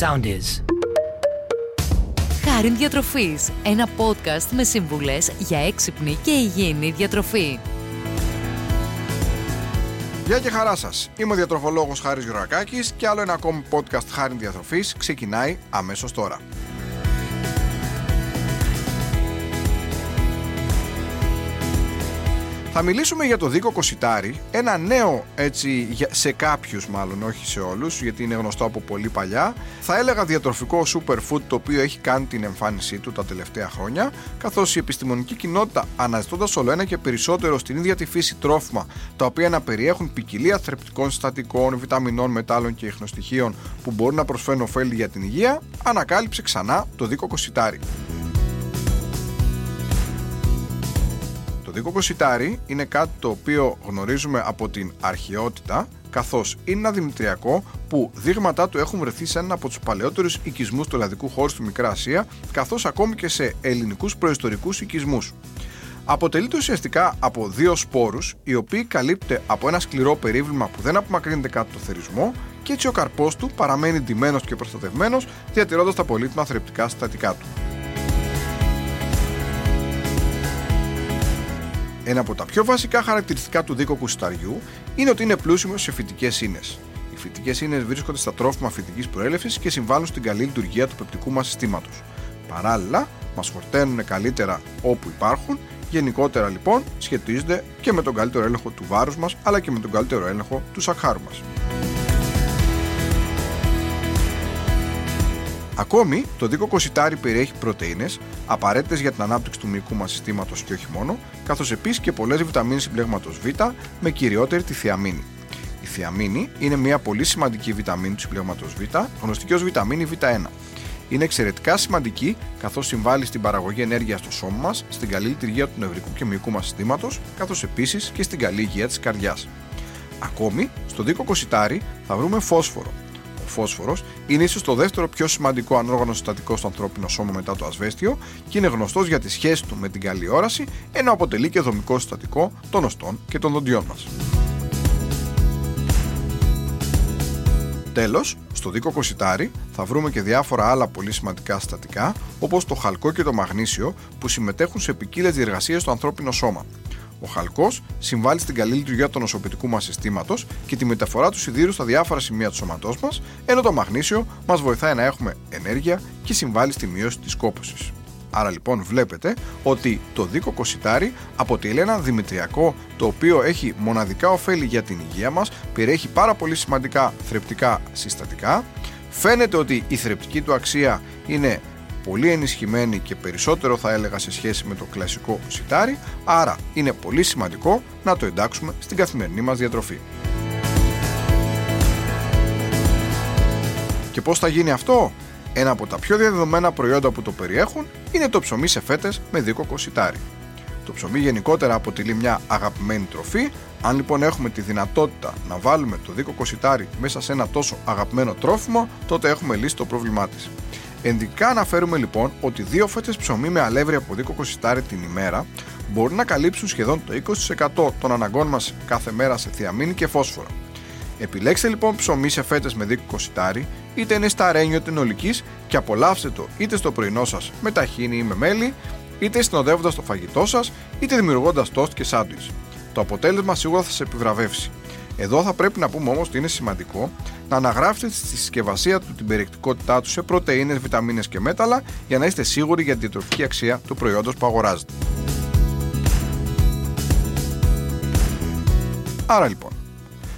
sound is. Χάριν Διατροφής, ένα podcast με σύμβουλες για έξυπνη και υγιεινή διατροφή. Γεια και χαρά σας. Είμαι ο διατροφολόγος Χάρης Γιωρακάκης και άλλο ένα ακόμη podcast Χάριν Διατροφής ξεκινάει αμέσως τώρα. Θα μιλήσουμε για το δίκο Κοσιτάρι, ένα νέο έτσι σε κάποιους μάλλον, όχι σε όλους, γιατί είναι γνωστό από πολύ παλιά. Θα έλεγα διατροφικό superfood το οποίο έχει κάνει την εμφάνισή του τα τελευταία χρόνια, καθώς η επιστημονική κοινότητα αναζητώντας όλο ένα και περισσότερο στην ίδια τη φύση τρόφιμα, τα οποία να περιέχουν ποικιλία θρεπτικών συστατικών, βιταμινών, μετάλλων και ιχνοστοιχείων που μπορούν να προσφέρουν ωφέλη για την υγεία, ανακάλυψε ξανά το δίκο Κοσιτάρι. Το δίκο κοσιτάρι είναι κάτι το οποίο γνωρίζουμε από την αρχαιότητα καθώς είναι ένα δημητριακό που δείγματά του έχουν βρεθεί σε έναν από τους παλαιότερους οικισμούς του ελλαδικού χώρου στη Μικρά Ασία καθώς ακόμη και σε ελληνικούς προϊστορικούς οικισμούς. Αποτελείται ουσιαστικά από δύο σπόρους οι οποίοι καλύπτεται από ένα σκληρό περίβλημα που δεν απομακρύνεται κάτω το θερισμό και έτσι ο καρπός του παραμένει ντυμένος και προστατευμένος διατηρώντας τα πολύτιμα θρεπτικά συστατικά του. Ένα από τα πιο βασικά χαρακτηριστικά του δίκοκου κουσταριού είναι ότι είναι πλούσιο σε φυτικέ ίνες. Οι φυτικέ ίνες βρίσκονται στα τρόφιμα φυτική προέλευσης και συμβάλλουν στην καλή λειτουργία του πεπτικού μας συστήματος. Παράλληλα, μας χορταίνουν καλύτερα όπου υπάρχουν, γενικότερα λοιπόν σχετίζονται και με τον καλύτερο έλεγχο του βάρους μας αλλά και με τον καλύτερο έλεγχο του σακχάρου μας. Ακόμη, το δίκο κοσιτάρι περιέχει πρωτενε, απαραίτητες για την ανάπτυξη του μυϊκού μας συστήματος και όχι μόνο, καθώς επίσης και πολλές βιταμίνες συμπλέγματος Β, με κυριότερη τη θιαμίνη. Η θιαμίνη είναι μια πολύ σημαντική βιταμίνη του συμπλέγματος Β, γνωστή και ως βιταμίνη Β1. Είναι εξαιρετικά σημαντική καθώς συμβάλλει στην παραγωγή ενέργειας στο σώμα μας, στην καλή λειτουργία του νευρικού και μυϊκού μας συστήματος, καθώς επίσης και στην καλή υγεία της καρδιάς. Ακόμη, στο δίκο κοσιτάρι θα βρούμε φόσφορο, φόσφορο είναι ίσως το δεύτερο πιο σημαντικό ανόργανο συστατικό στο ανθρώπινο σώμα μετά το ασβέστιο και είναι γνωστός για τη σχέση του με την καλή όραση, ενώ αποτελεί και δομικό συστατικό των οστών και των δοντιών μας. Τέλος, στο δίκο κοσιτάρι θα βρούμε και διάφορα άλλα πολύ σημαντικά συστατικά, όπως το χαλκό και το μαγνήσιο, που συμμετέχουν σε ποικίλες διεργασίες στο ανθρώπινο σώμα. Ο χαλκός συμβάλλει στην καλή λειτουργία του νοσοποιητικού μας συστήματος και τη μεταφορά του σιδήρου στα διάφορα σημεία του σώματός μας, ενώ το μαγνήσιο μας βοηθάει να έχουμε ενέργεια και συμβάλλει στη μείωση της κόπωσης. Άρα λοιπόν βλέπετε ότι το δίκο κοσιτάρι αποτελεί ένα δημητριακό το οποίο έχει μοναδικά ωφέλη για την υγεία μας, περιέχει πάρα πολύ σημαντικά θρεπτικά συστατικά, φαίνεται ότι η θρεπτική του αξία είναι πολύ ενισχυμένη και περισσότερο θα έλεγα σε σχέση με το κλασικό σιτάρι, άρα είναι πολύ σημαντικό να το εντάξουμε στην καθημερινή μας διατροφή. Και πώς θα γίνει αυτό; Ένα από τα πιο διαδεδομένα προϊόντα που το περιέχουν είναι το ψωμί σε φέτες με δίκοκο σιτάρι. Το ψωμί γενικότερα αποτελεί μια αγαπημένη τροφή. Αν λοιπόν έχουμε τη δυνατότητα να βάλουμε το δίκο κοσιτάρι μέσα σε ένα τόσο αγαπημένο τρόφιμο, τότε έχουμε λύσει το πρόβλημά της. Ενδικά αναφέρουμε λοιπόν ότι δύο φέτες ψωμί με αλεύρι από δίκο κοσιτάρι την ημέρα μπορούν να καλύψουν σχεδόν το 20% των αναγκών μας κάθε μέρα σε θιαμίνη και φόσφορο. Επιλέξτε λοιπόν ψωμί σε φέτες με δίκο κοσιτάρι, είτε είναι στα αρένιο ολικής και απολαύστε το είτε στο πρωινό σας με ταχίνι ή με μέλι, είτε συνοδεύοντας το φαγητό σας, είτε δημιουργώντας τόστ και σάντουιτς. Το αποτέλεσμα σίγουρα θα σε επιβραβεύσει. Εδώ θα πρέπει να πούμε όμως ότι είναι σημαντικό να αναγράψετε στη συσκευασία του την περιεκτικότητά του σε πρωτενε, βιταμίνες και μέταλλα για να είστε σίγουροι για την διατροφική αξία του προϊόντος που αγοράζετε. Άρα λοιπόν,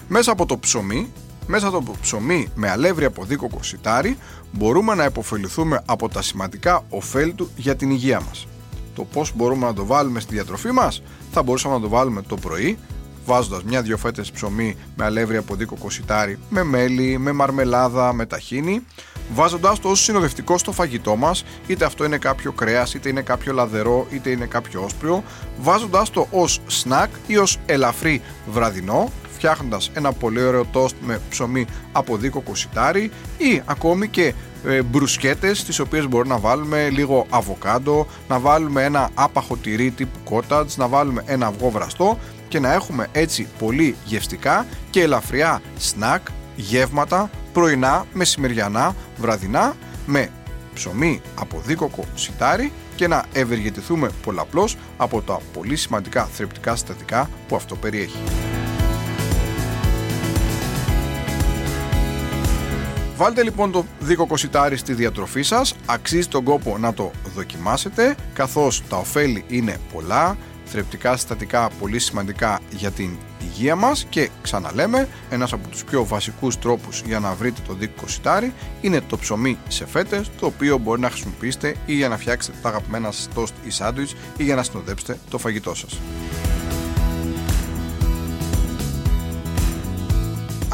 μέσα από το ψωμί, μέσα από το ψωμί με αλεύρι από δίκοκο σιτάρι, μπορούμε να υποφεληθούμε από τα σημαντικά ωφέλη του για την υγεία μας. Το πώς μπορούμε να το βάλουμε στη διατροφή μας, θα μπορούσαμε να το βάλουμε το πρωί βάζοντας μια-δυο φέτες ψωμί με αλεύρι από δίκο κοσιτάρι, με μέλι, με μαρμελάδα, με ταχίνι, βάζοντας το ως συνοδευτικό στο φαγητό μας, είτε αυτό είναι κάποιο κρέας, είτε είναι κάποιο λαδερό, είτε είναι κάποιο όσπριο, βάζοντας το ως σνακ ή ως ελαφρύ βραδινό, φτιάχνοντας ένα πολύ ωραίο τόστ με ψωμί από δίκο κοσιτάρι ή ακόμη και ε, μπρουσκέτες στις οποίες μπορούμε να βάλουμε λίγο αβοκάντο, να βάλουμε ένα άπαχο τυρί τύπου cottage, να βάλουμε ένα αυγό βραστό και να έχουμε έτσι πολύ γευστικά και ελαφριά σνακ, γεύματα πρωινά, μεσημεριανά, βραδινά με ψωμί από δίκοκο σιτάρι και να ευεργετηθούμε πολλαπλώς από τα πολύ σημαντικά θρεπτικά συστατικά που αυτό περιέχει. Βάλτε λοιπόν το δίκοκο σιτάρι στη διατροφή σας, αξίζει τον κόπο να το δοκιμάσετε καθώς τα ωφέλη είναι πολλά, θρεπτικά συστατικά πολύ σημαντικά για την υγεία μας και ξαναλέμε ένας από τους πιο βασικούς τρόπους για να βρείτε το δίκο σιτάρι είναι το ψωμί σε φέτες το οποίο μπορεί να χρησιμοποιήσετε ή για να φτιάξετε τα αγαπημένα σας τόστ ή σάντουιτς ή για να συνοδέψετε το φαγητό σας.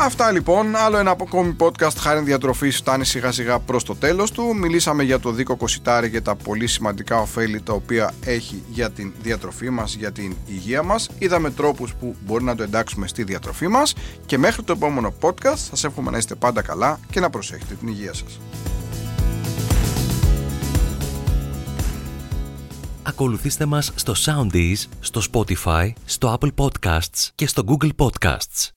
Αυτά λοιπόν, άλλο ένα ακόμη podcast χάρη διατροφής φτάνει σιγά σιγά προς το τέλος του. Μιλήσαμε για το δίκο κοσιτάρι και τα πολύ σημαντικά ωφέλη τα οποία έχει για την διατροφή μας, για την υγεία μας. Είδαμε τρόπους που μπορεί να το εντάξουμε στη διατροφή μας και μέχρι το επόμενο podcast σας εύχομαι να είστε πάντα καλά και να προσέχετε την υγεία σας. Ακολουθήστε μας στο Soundees, στο Spotify, στο Apple Podcasts και στο Google Podcasts.